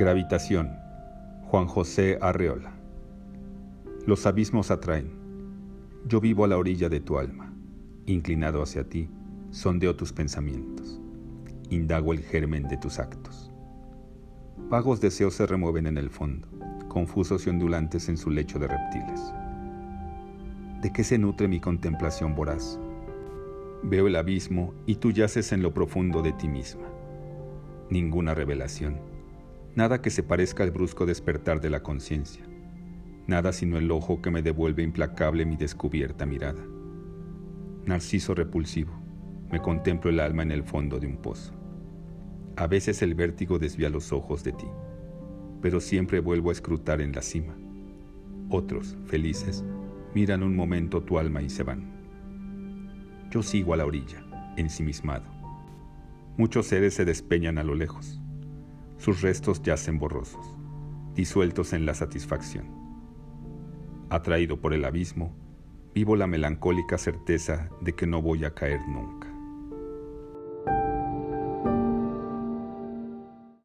Gravitación. Juan José Arreola. Los abismos atraen. Yo vivo a la orilla de tu alma. Inclinado hacia ti, sondeo tus pensamientos. Indago el germen de tus actos. Vagos deseos se remueven en el fondo, confusos y ondulantes en su lecho de reptiles. ¿De qué se nutre mi contemplación voraz? Veo el abismo y tú yaces en lo profundo de ti misma. Ninguna revelación Nada que se parezca al brusco despertar de la conciencia. Nada sino el ojo que me devuelve implacable mi descubierta mirada. Narciso repulsivo, me contemplo el alma en el fondo de un pozo. A veces el vértigo desvía los ojos de ti, pero siempre vuelvo a escrutar en la cima. Otros, felices, miran un momento tu alma y se van. Yo sigo a la orilla, ensimismado. Muchos seres se despeñan a lo lejos sus restos yacen borrosos, disueltos en la satisfacción. Atraído por el abismo, vivo la melancólica certeza de que no voy a caer nunca.